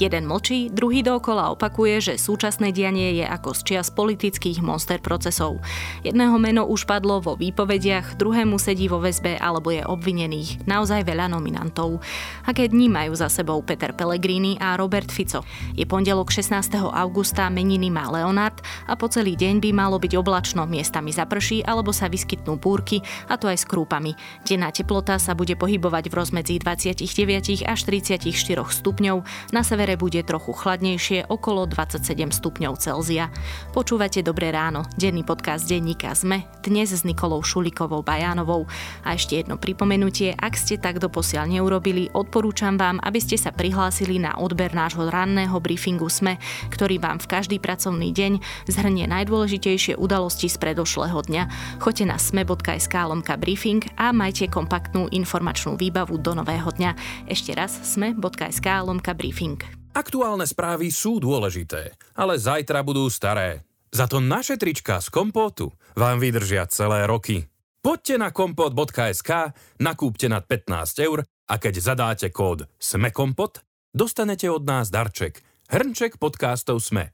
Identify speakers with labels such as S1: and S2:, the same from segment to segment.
S1: Jeden mlčí, druhý dookola opakuje, že súčasné dianie je ako z čias politických monster procesov. Jedného meno už padlo vo výpovediach, druhému sedí vo väzbe alebo je obvinených. Naozaj veľa nominantov. Aké dni majú za sebou Peter Pellegrini a Robert Fico? Je pondelok 16. augusta, meniny má Leonard a po celý deň by malo byť oblačno, miestami zaprší alebo sa vyskytnú búrky, a to aj s krúpami. Denná teplota sa bude pohybovať v rozmedzi 29 až 34 stupňov, na severe severe bude trochu chladnejšie, okolo 27 stupňov Celzia. Počúvate Dobré ráno, denný podcast denníka ZME, dnes s Nikolou Šulikovou Bajánovou. A ešte jedno pripomenutie, ak ste tak doposiaľ neurobili, odporúčam vám, aby ste sa prihlásili na odber nášho ranného briefingu SME, ktorý vám v každý pracovný deň zhrnie najdôležitejšie udalosti z predošlého dňa. Choďte na sme.sk lomka briefing a majte kompaktnú informačnú výbavu do nového dňa. Ešte raz sme.sk lomka briefing.
S2: Aktuálne správy sú dôležité, ale zajtra budú staré. Za to naše trička z kompótu vám vydržia celé roky. Poďte na kompot.sk, nakúpte nad 15 eur a keď zadáte kód SMEKOMPOT, dostanete od nás darček, hrnček podcastov SME.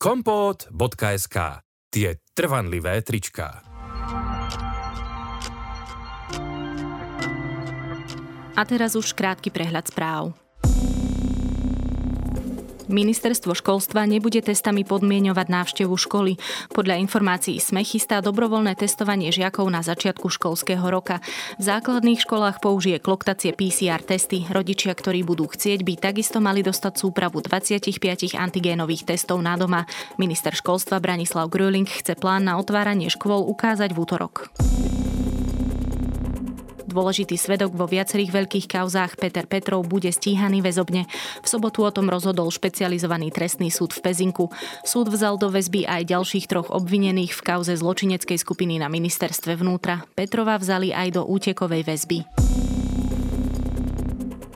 S2: kompot.sk Tie trvanlivé tričká.
S1: A teraz už krátky prehľad správ. Ministerstvo školstva nebude testami podmienovať návštevu školy. Podľa informácií SME chystá dobrovoľné testovanie žiakov na začiatku školského roka. V základných školách použije kloktacie PCR testy. Rodičia, ktorí budú chcieť, by takisto mali dostať súpravu 25 antigénových testov na doma. Minister školstva Branislav Gröling chce plán na otváranie škôl ukázať v útorok. Dôležitý svedok vo viacerých veľkých kauzách Peter Petrov bude stíhaný väzobne. V sobotu o tom rozhodol špecializovaný trestný súd v Pezinku. Súd vzal do väzby aj ďalších troch obvinených v kauze zločineckej skupiny na ministerstve vnútra. Petrova vzali aj do útekovej väzby.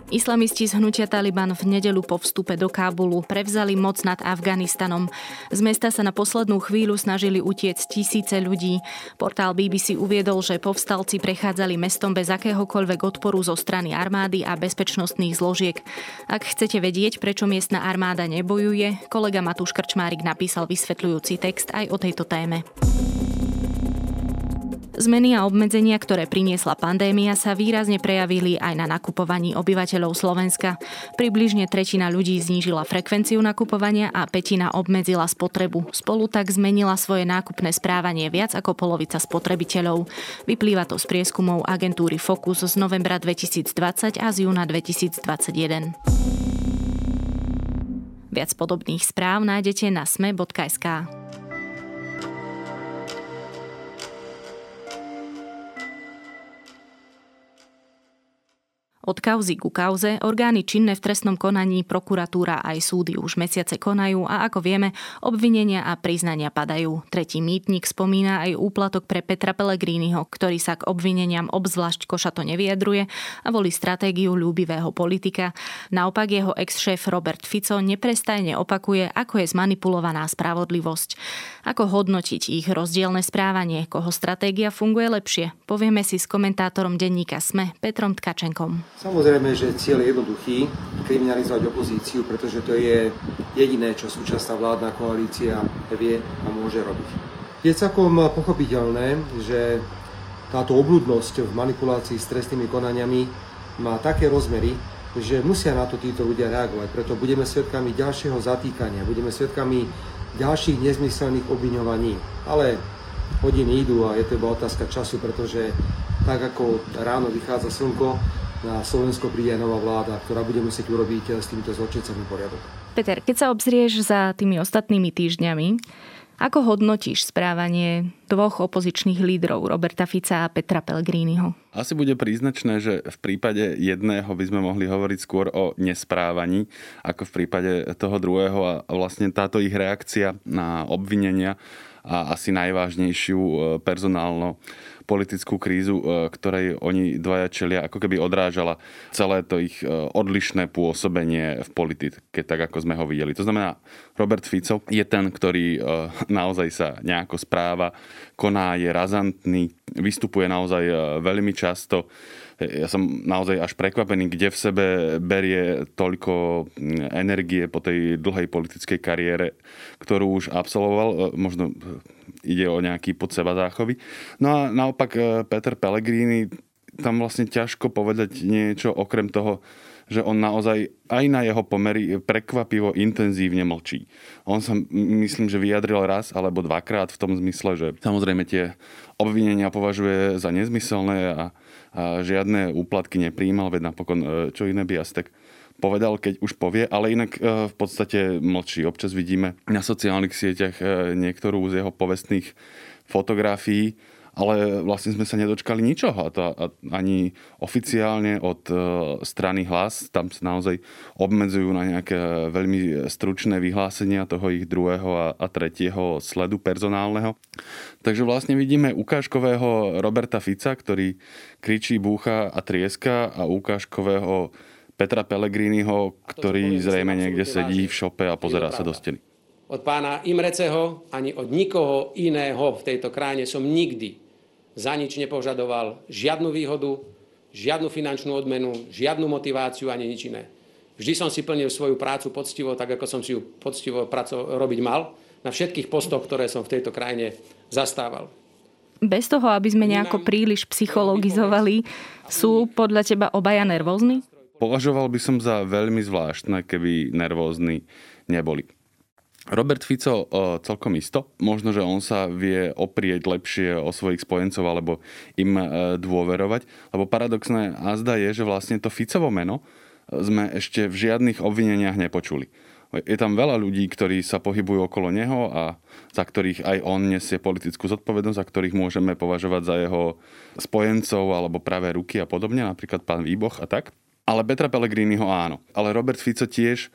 S1: Islamisti z hnutia Taliban v nedelu po vstupe do Kábulu prevzali moc nad Afganistanom. Z mesta sa na poslednú chvíľu snažili utiecť tisíce ľudí. Portál BBC uviedol, že povstalci prechádzali mestom bez akéhokoľvek odporu zo strany armády a bezpečnostných zložiek. Ak chcete vedieť, prečo miestna armáda nebojuje, kolega Matúš Krčmárik napísal vysvetľujúci text aj o tejto téme. Zmeny a obmedzenia, ktoré priniesla pandémia, sa výrazne prejavili aj na nakupovaní obyvateľov Slovenska. Približne tretina ľudí znížila frekvenciu nakupovania a petina obmedzila spotrebu. Spolu tak zmenila svoje nákupné správanie viac ako polovica spotrebiteľov. Vyplýva to z prieskumov agentúry Focus z novembra 2020 a z júna 2021. Viac podobných správ nájdete na sme.sk. Od kauzy ku kauze orgány činné v trestnom konaní, prokuratúra aj súdy už mesiace konajú a ako vieme, obvinenia a priznania padajú. Tretí mýtnik spomína aj úplatok pre Petra Pellegriniho, ktorý sa k obvineniam obzvlášť košato nevyjadruje a volí stratégiu ľúbivého politika. Naopak jeho ex-šéf Robert Fico neprestajne opakuje, ako je zmanipulovaná spravodlivosť. Ako hodnotiť ich rozdielne správanie, koho stratégia funguje lepšie, povieme si s komentátorom denníka SME Petrom Tkačenkom.
S3: Samozrejme, že cieľ je jednoduchý, kriminalizovať opozíciu, pretože to je jediné, čo súčasná vládna koalícia vie a môže robiť. Je celkom pochopiteľné, že táto obludnosť v manipulácii s trestnými konaniami má také rozmery, že musia na to títo ľudia reagovať. Preto budeme svedkami ďalšieho zatýkania, budeme svedkami ďalších nezmyselných obviňovaní. Ale hodiny idú a je to iba otázka času, pretože tak ako ráno vychádza slnko, na Slovensko príde aj nová vláda, ktorá bude musieť urobiť eh, s týmito zločincami poriadok.
S1: Peter, keď sa obzrieš za tými ostatnými týždňami, ako hodnotíš správanie dvoch opozičných lídrov, Roberta Fica a Petra Pellegriniho?
S4: Asi bude príznačné, že v prípade jedného by sme mohli hovoriť skôr o nesprávaní, ako v prípade toho druhého a vlastne táto ich reakcia na obvinenia a asi najvážnejšiu eh, personálno politickú krízu, e, ktorej oni dvaja čelia, ako keby odrážala celé to ich e, odlišné pôsobenie v politike, tak ako sme ho videli. To znamená, Robert Fico je ten, ktorý naozaj sa nejako správa, koná, je razantný, vystupuje naozaj veľmi často ja som naozaj až prekvapený, kde v sebe berie toľko mm, energie po tej dlhej politickej kariére, ktorú už absolvoval. E, možno e, ide o nejaký pod seba záchovy. No a naopak e, Peter Pellegrini, tam vlastne ťažko povedať niečo okrem toho, že on naozaj aj na jeho pomery prekvapivo intenzívne mlčí. On sa, myslím, že vyjadril raz alebo dvakrát v tom zmysle, že samozrejme tie obvinenia považuje za nezmyselné a, a žiadne úplatky nepríjmal, veď napokon e, čo iné by asi tak povedal, keď už povie, ale inak e, v podstate mlčí. Občas vidíme na sociálnych sieťach e, niektorú z jeho povestných fotografií, ale vlastne sme sa nedočkali ničoho. A to ani oficiálne od e, strany hlas, tam sa naozaj obmedzujú na nejaké veľmi stručné vyhlásenia toho ich druhého a, a tretieho sledu personálneho. Takže vlastne vidíme ukážkového Roberta Fica, ktorý kričí, búcha a trieska a ukážkového Petra Pellegriniho, ktorý zrejme niekde sedí v šope a pozerá sa do steny.
S5: Od pána Imreceho ani od nikoho iného v tejto krajine som nikdy za nič nepožadoval žiadnu výhodu, žiadnu finančnú odmenu, žiadnu motiváciu ani nič iné. Vždy som si plnil svoju prácu poctivo, tak ako som si ju poctivo praco- robiť mal, na všetkých postoch, ktoré som v tejto krajine zastával.
S1: Bez toho, aby sme nejako príliš psychologizovali, sú podľa teba obaja nervózni?
S4: Považoval by som za veľmi zvláštne, keby nervózni neboli. Robert Fico o, celkom isto. Možno, že on sa vie oprieť lepšie o svojich spojencov alebo im e, dôverovať. Lebo paradoxné azda je, že vlastne to Ficovo meno sme ešte v žiadnych obvineniach nepočuli. Je tam veľa ľudí, ktorí sa pohybujú okolo neho a za ktorých aj on nesie politickú zodpovednosť, za ktorých môžeme považovať za jeho spojencov alebo pravé ruky a podobne, napríklad pán Výboch a tak. Ale Petra Pellegriniho áno. Ale Robert Fico tiež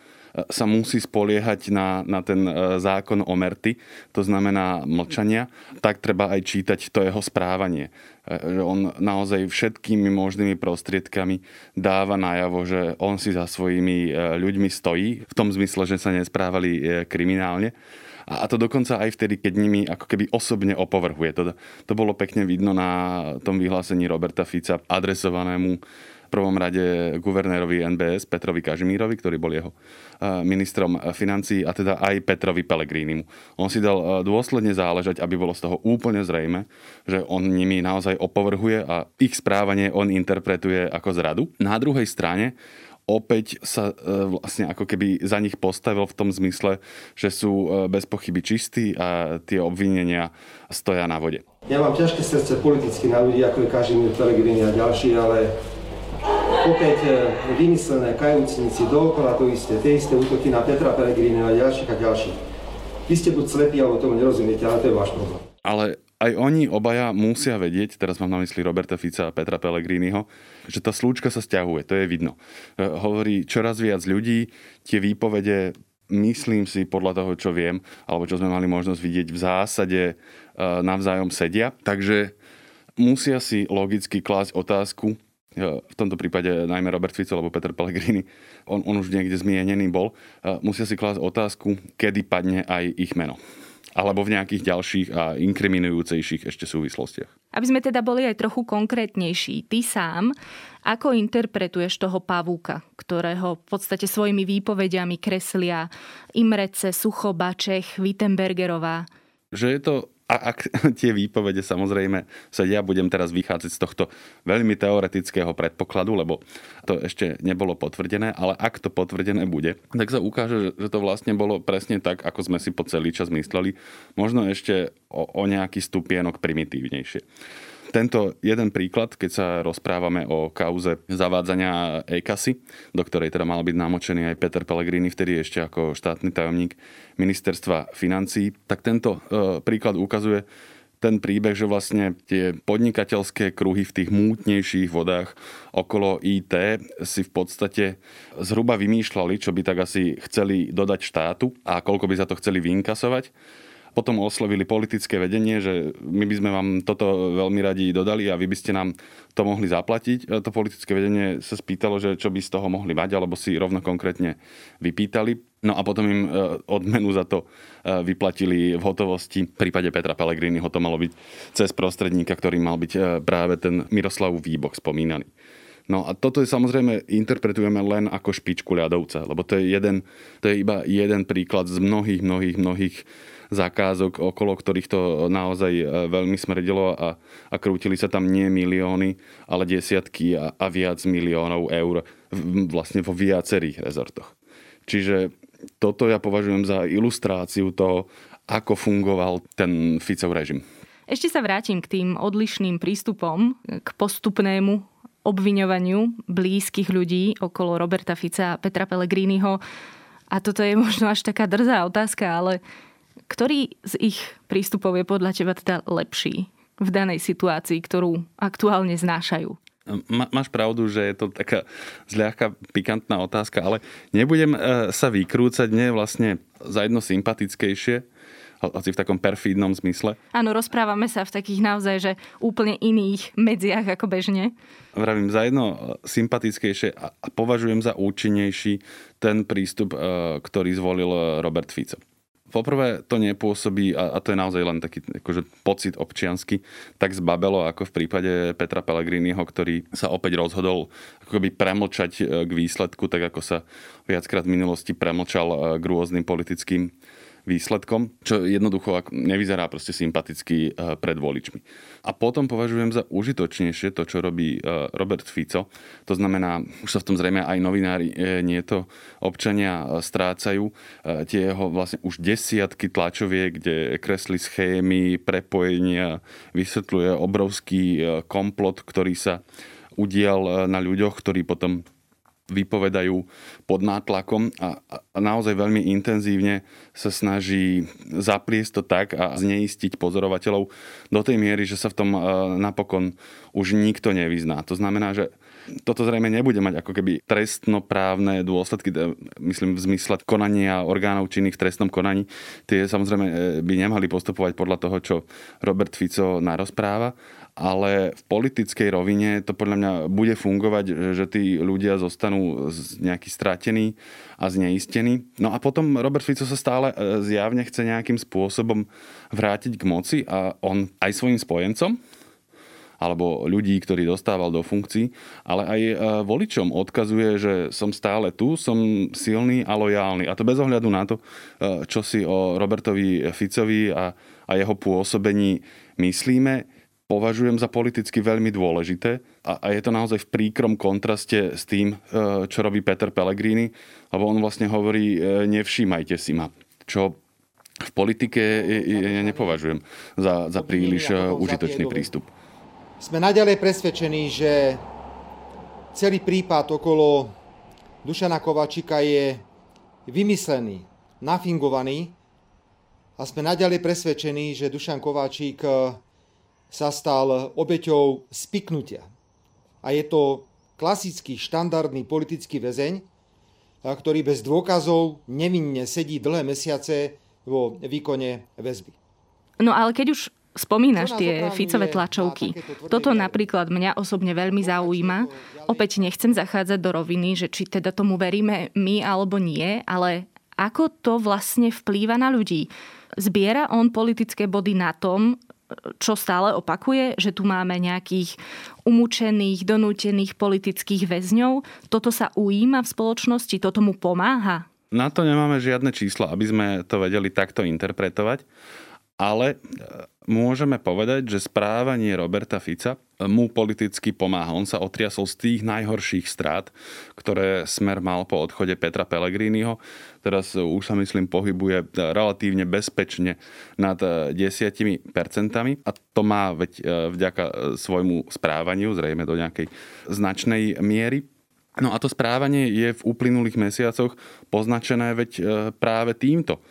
S4: sa musí spoliehať na, na ten e, zákon o merty, to znamená mlčania, tak treba aj čítať to jeho správanie. E, že on naozaj všetkými možnými prostriedkami dáva najavo, že on si za svojimi e, ľuďmi stojí, v tom zmysle, že sa nesprávali kriminálne. A to dokonca aj vtedy, keď nimi ako keby osobne opovrhuje. To, to bolo pekne vidno na tom vyhlásení Roberta Fica adresovanému prvom rade guvernérovi NBS Petrovi Kažimírovi, ktorý bol jeho eh, ministrom financií a teda aj Petrovi Pelegrínimu. On si dal eh, dôsledne záležať, aby bolo z toho úplne zrejme, že on nimi naozaj opovrhuje a ich správanie on interpretuje ako zradu. Na druhej strane opäť sa eh, vlastne ako keby za nich postavil v tom zmysle, že sú bez pochyby čistí a tie obvinenia stoja na vode.
S3: Ja mám ťažké srdce politicky na ľudí, ako je Kažimír Pelegrini a ďalší, ale opäť e, vymyslené kajúcnici, dookola to isté, tie isté útoky na Petra Pelegrini a ďalších a ďalších. Vy ste buď slepí, alebo tomu nerozumiete, ale to je váš problém.
S4: Ale aj oni obaja musia vedieť, teraz mám na mysli Roberta Fica a Petra Pellegriniho, že tá slúčka sa stiahuje, to je vidno. E, hovorí čoraz viac ľudí, tie výpovede myslím si podľa toho, čo viem, alebo čo sme mali možnosť vidieť, v zásade e, navzájom sedia. Takže musia si logicky klásť otázku, v tomto prípade najmä Robert Fico alebo Peter Pellegrini, on, on už niekde zmienený bol, musia si klásť otázku, kedy padne aj ich meno alebo v nejakých ďalších a inkriminujúcejších ešte súvislostiach.
S1: Aby sme teda boli aj trochu konkrétnejší, ty sám, ako interpretuješ toho pavúka, ktorého v podstate svojimi výpovediami kreslia Imrece, Suchobačech, Wittenbergerová?
S4: Že je to a ak tie výpovede samozrejme sa ja budem teraz vychádzať z tohto veľmi teoretického predpokladu, lebo to ešte nebolo potvrdené, ale ak to potvrdené bude, tak sa ukáže, že to vlastne bolo presne tak, ako sme si po celý čas mysleli, možno ešte o, o nejaký stupienok primitívnejšie tento jeden príklad, keď sa rozprávame o kauze zavádzania EKASy, do ktorej teda mal byť namočený aj Peter Pellegrini, vtedy ešte ako štátny tajomník ministerstva financí, tak tento e, príklad ukazuje, ten príbeh, že vlastne tie podnikateľské kruhy v tých mútnejších vodách okolo IT si v podstate zhruba vymýšľali, čo by tak asi chceli dodať štátu a koľko by za to chceli vyinkasovať potom oslovili politické vedenie, že my by sme vám toto veľmi radi dodali a vy by ste nám to mohli zaplatiť. To politické vedenie sa spýtalo, že čo by z toho mohli mať, alebo si rovno konkrétne vypýtali. No a potom im e, odmenu za to e, vyplatili v hotovosti. V prípade Petra Pellegriniho to malo byť cez prostredníka, ktorý mal byť e, práve ten Miroslav Výbok spomínaný. No a toto je samozrejme interpretujeme len ako špičku ľadovca, lebo to je, jeden, to je iba jeden príklad z mnohých, mnohých, mnohých zákazok, okolo ktorých to naozaj e, veľmi smrdilo a, a krútili sa tam nie milióny, ale desiatky a, a viac miliónov eur vlastne vo viacerých rezortoch. Čiže toto ja považujem za ilustráciu toho, ako fungoval ten Ficov režim.
S1: Ešte sa vrátim k tým odlišným prístupom, k postupnému obviňovaniu blízkych ľudí okolo Roberta Fica a Petra Pellegriniho. A toto je možno až taká drzá otázka, ale ktorý z ich prístupov je podľa teba teda lepší v danej situácii, ktorú aktuálne znášajú?
S4: máš pravdu, že je to taká zľahka pikantná otázka, ale nebudem e, sa vykrúcať, nie vlastne za jedno sympatickejšie, hoci v takom perfídnom zmysle.
S1: Áno, rozprávame sa v takých naozaj, že úplne iných medziach ako bežne.
S4: Vravím, za jedno e, sympatickejšie a považujem za účinnejší ten prístup, e, ktorý zvolil Robert Fico. Poprvé to nepôsobí, a, a to je naozaj len taký akože, pocit občiansky, tak zbabelo ako v prípade Petra Pellegriniho, ktorý sa opäť rozhodol akoby premlčať e, k výsledku, tak ako sa viackrát v minulosti premlčal e, k rôznym politickým výsledkom, čo jednoducho nevyzerá proste sympaticky eh, pred voličmi. A potom považujem za užitočnejšie to, čo robí eh, Robert Fico. To znamená, už sa v tom zrejme aj novinári eh, nie to občania strácajú. Tie jeho vlastne už desiatky tlačoviek, kde kreslí schémy, prepojenia, vysvetľuje obrovský komplot, ktorý sa udial na ľuďoch, ktorí potom vypovedajú pod nátlakom a, a naozaj veľmi intenzívne sa snaží zapliesť to tak a zneistiť pozorovateľov do tej miery, že sa v tom e, napokon už nikto nevyzná. To znamená, že toto zrejme nebude mať ako keby trestnoprávne dôsledky, myslím v zmysle konania orgánov činných v trestnom konaní. Tie samozrejme e, by nemali postupovať podľa toho, čo Robert Fico narozpráva, ale v politickej rovine to podľa mňa bude fungovať, že tí ľudia zostanú nejaký stratení a zneistení. No a potom Robert Fico sa stále e, zjavne chce nejakým spôsobom vrátiť k moci a on aj svojim spojencom, alebo ľudí, ktorí dostával do funkcií, ale aj e, voličom odkazuje, že som stále tu, som silný a lojálny. A to bez ohľadu na to, e, čo si o Robertovi Ficovi a, a jeho pôsobení myslíme považujem za politicky veľmi dôležité a, a je to naozaj v príkrom kontraste s tým, e, čo robí Peter Pellegrini, lebo on vlastne hovorí, nevšímajte si ma, čo v politike ja nepovažujem za, za príliš užitočný prístup.
S3: Sme naďalej presvedčení, že celý prípad okolo Dušana Kovačika je vymyslený, nafingovaný a sme naďalej presvedčení, že Dušan Kováčik sa stal obeťou spiknutia. A je to klasický štandardný politický väzeň, ktorý bez dôkazov nevinne sedí dlhé mesiace vo výkone väzby.
S1: No ale keď už spomínaš tie Ficové tlačovky. Toto napríklad mňa osobne veľmi zaujíma. Opäť nechcem zachádzať do roviny, že či teda tomu veríme my alebo nie, ale ako to vlastne vplýva na ľudí. Zbiera on politické body na tom, čo stále opakuje, že tu máme nejakých umúčených, donútených politických väzňov. Toto sa ujíma v spoločnosti, toto mu pomáha?
S4: Na to nemáme žiadne čísla, aby sme to vedeli takto interpretovať, ale môžeme povedať, že správanie Roberta Fica mu politicky pomáha. On sa otriasol z tých najhorších strát, ktoré smer mal po odchode Petra Pellegriniho. Teraz už sa myslím pohybuje relatívne bezpečne nad 10%. A to má veď e, vďaka svojmu správaniu, zrejme do nejakej značnej miery. No a to správanie je v uplynulých mesiacoch poznačené veď e, práve týmto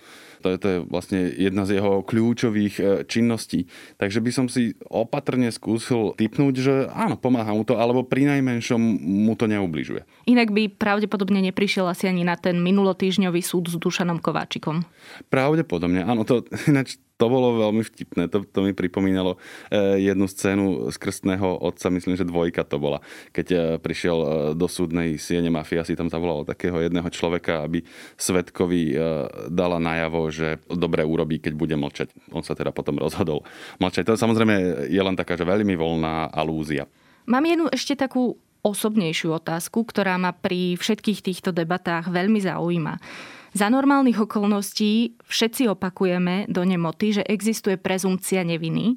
S4: to je, to je vlastne jedna z jeho kľúčových e, činností. Takže by som si opatrne skúsil typnúť, že áno, pomáha mu to, alebo pri najmenšom mu to neubližuje.
S1: Inak by pravdepodobne neprišiel asi ani na ten minulotýžňový súd s Dušanom Kováčikom.
S4: Pravdepodobne, áno. To, ináč to bolo veľmi vtipné. To, to mi pripomínalo e, jednu scénu z krstného otca, myslím, že dvojka to bola. Keď e, prišiel e, do súdnej siene mafia, si tam zavolal takého jedného človeka, aby svetkovi dala najavo, že dobre urobí, keď bude mlčať. On sa teda potom rozhodol mlčať. To samozrejme je len taká, že veľmi voľná alúzia.
S1: Mám jednu ešte takú osobnejšiu otázku, ktorá ma pri všetkých týchto debatách veľmi zaujíma. Za normálnych okolností všetci opakujeme do nemoty, že existuje prezumcia neviny.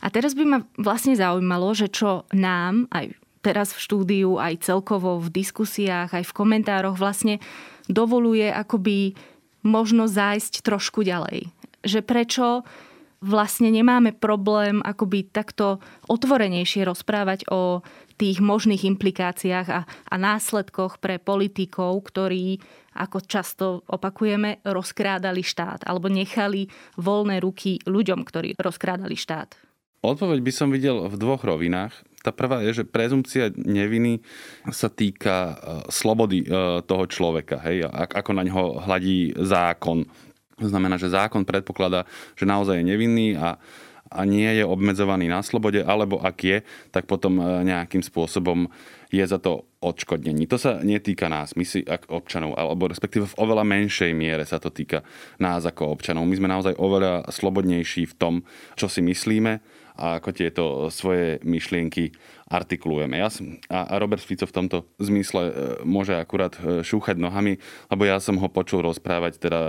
S1: A teraz by ma vlastne zaujímalo, že čo nám, aj teraz v štúdiu, aj celkovo v diskusiách, aj v komentároch vlastne dovoluje akoby možno zájsť trošku ďalej. Že prečo vlastne nemáme problém akoby takto otvorenejšie rozprávať o tých možných implikáciách a, a následkoch pre politikov, ktorí, ako často opakujeme, rozkrádali štát alebo nechali voľné ruky ľuďom, ktorí rozkrádali štát?
S4: Odpoveď by som videl v dvoch rovinách. Tá prvá je, že prezumcia neviny sa týka e, slobody e, toho človeka, hej, ako na ňo hladí zákon. To znamená, že zákon predpokladá, že naozaj je nevinný a a nie je obmedzovaný na slobode, alebo ak je, tak potom e, nejakým spôsobom je za to odškodnení. To sa netýka nás, my si ako občanov, alebo respektíve v oveľa menšej miere sa to týka nás ako občanov. My sme naozaj oveľa slobodnejší v tom, čo si myslíme a ako tieto svoje myšlienky artikulujeme. Ja som, a Robert Fico v tomto zmysle e, môže akurát e, šúchať nohami, lebo ja som ho počul rozprávať teda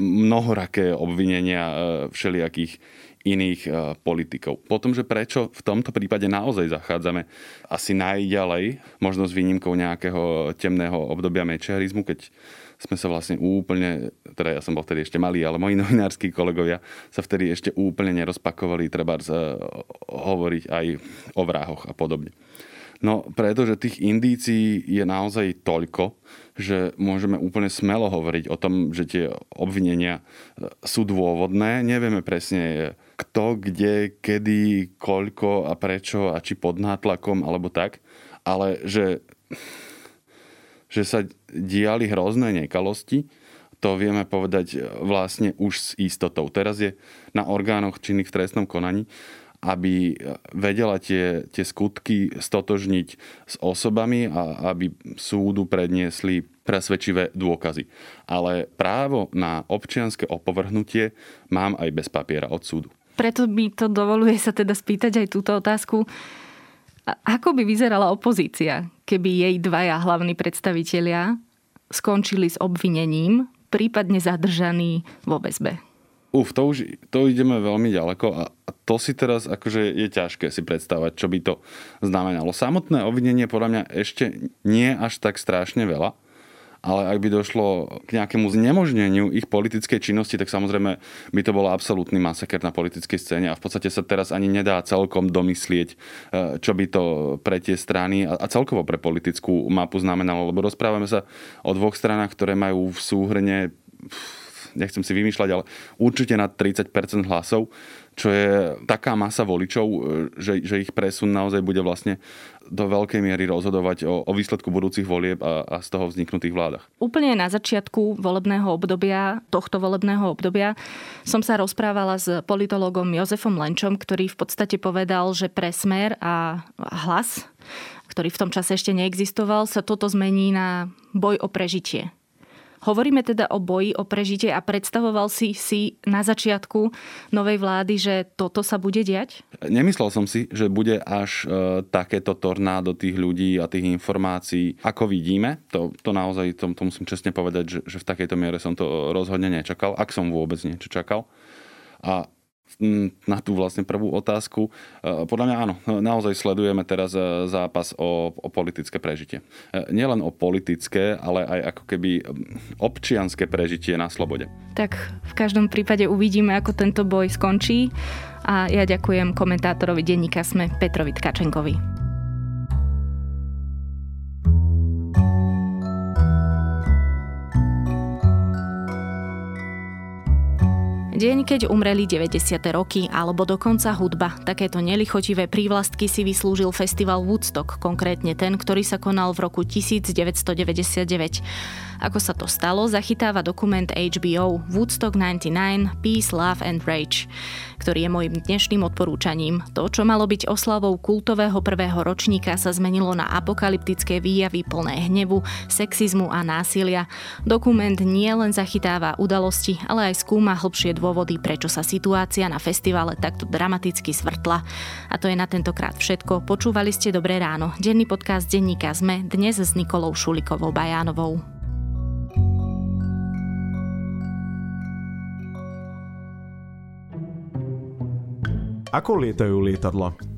S4: mnohoraké obvinenia všelijakých iných e, politikov. Potom, že prečo v tomto prípade naozaj zachádzame asi najďalej, možno s výnimkou nejakého temného obdobia mečiarizmu, keď sme sa vlastne úplne, teda ja som bol vtedy ešte malý, ale moji novinársky kolegovia sa vtedy ešte úplne nerozpakovali, treba e, hovoriť aj o vrahoch a podobne. No, pretože tých indícií je naozaj toľko, že môžeme úplne smelo hovoriť o tom, že tie obvinenia e, sú dôvodné. Nevieme presne, kto, kde, kedy, koľko a prečo a či pod nátlakom alebo tak, ale že, že sa diali hrozné nekalosti, to vieme povedať vlastne už s istotou. Teraz je na orgánoch činných v trestnom konaní, aby vedela tie, tie skutky stotožniť s osobami a aby súdu predniesli presvedčivé dôkazy. Ale právo na občianske opovrhnutie mám aj bez papiera od súdu.
S1: Preto mi to dovoluje sa teda spýtať aj túto otázku. Ako by vyzerala opozícia, keby jej dvaja hlavní predstavitelia skončili s obvinením, prípadne zadržaní vo väzbe?
S4: Uf, to už to ideme veľmi ďaleko a to si teraz akože je ťažké si predstavať, čo by to znamenalo. Samotné obvinenie podľa mňa ešte nie až tak strašne veľa, ale ak by došlo k nejakému znemožneniu ich politickej činnosti, tak samozrejme by to bolo absolútny masaker na politickej scéne a v podstate sa teraz ani nedá celkom domyslieť, e, čo by to pre tie strany a celkovo pre politickú mapu znamenalo, lebo rozprávame sa o dvoch stranách, ktoré majú v súhrne nechcem si vymýšľať, ale určite na 30% hlasov, čo je taká masa voličov, e, že, že ich presun naozaj bude vlastne do veľkej miery rozhodovať o, o výsledku budúcich volieb a, a z toho vzniknutých vládach.
S1: Úplne na začiatku volebného obdobia, tohto volebného obdobia, som sa rozprávala s politologom Jozefom Lenčom, ktorý v podstate povedal, že pre smer a hlas ktorý v tom čase ešte neexistoval, sa toto zmení na boj o prežitie. Hovoríme teda o boji, o prežitie a predstavoval si si na začiatku novej vlády, že toto sa bude diať?
S4: Nemyslel som si, že bude až e, takéto tornádo tých ľudí a tých informácií, ako vidíme. To, to naozaj, to, to musím čestne povedať, že, že v takejto miere som to rozhodne nečakal, ak som vôbec niečo čakal. A na tú vlastne prvú otázku. E, podľa mňa áno, naozaj sledujeme teraz e, zápas o, o politické prežitie. E, nielen o politické, ale aj ako keby občianské prežitie na slobode.
S1: Tak v každom prípade uvidíme, ako tento boj skončí a ja ďakujem komentátorovi denníka Sme Petrovi Tkačenkovi. Deň, keď umreli 90. roky, alebo dokonca hudba. Takéto nelichotivé prívlastky si vyslúžil festival Woodstock, konkrétne ten, ktorý sa konal v roku 1999. Ako sa to stalo, zachytáva dokument HBO Woodstock 99 Peace, Love and Rage, ktorý je môjim dnešným odporúčaním. To, čo malo byť oslavou kultového prvého ročníka, sa zmenilo na apokalyptické výjavy plné hnevu, sexizmu a násilia. Dokument nie len zachytáva udalosti, ale aj skúma hlbšie dôvody, prečo sa situácia na festivale takto dramaticky zvrtla. A to je na tentokrát všetko. Počúvali ste Dobré ráno. Denný podcast denníka ZME dnes s Nikolou Šulikovou Bajánovou.
S6: Ako lietajú lietadla?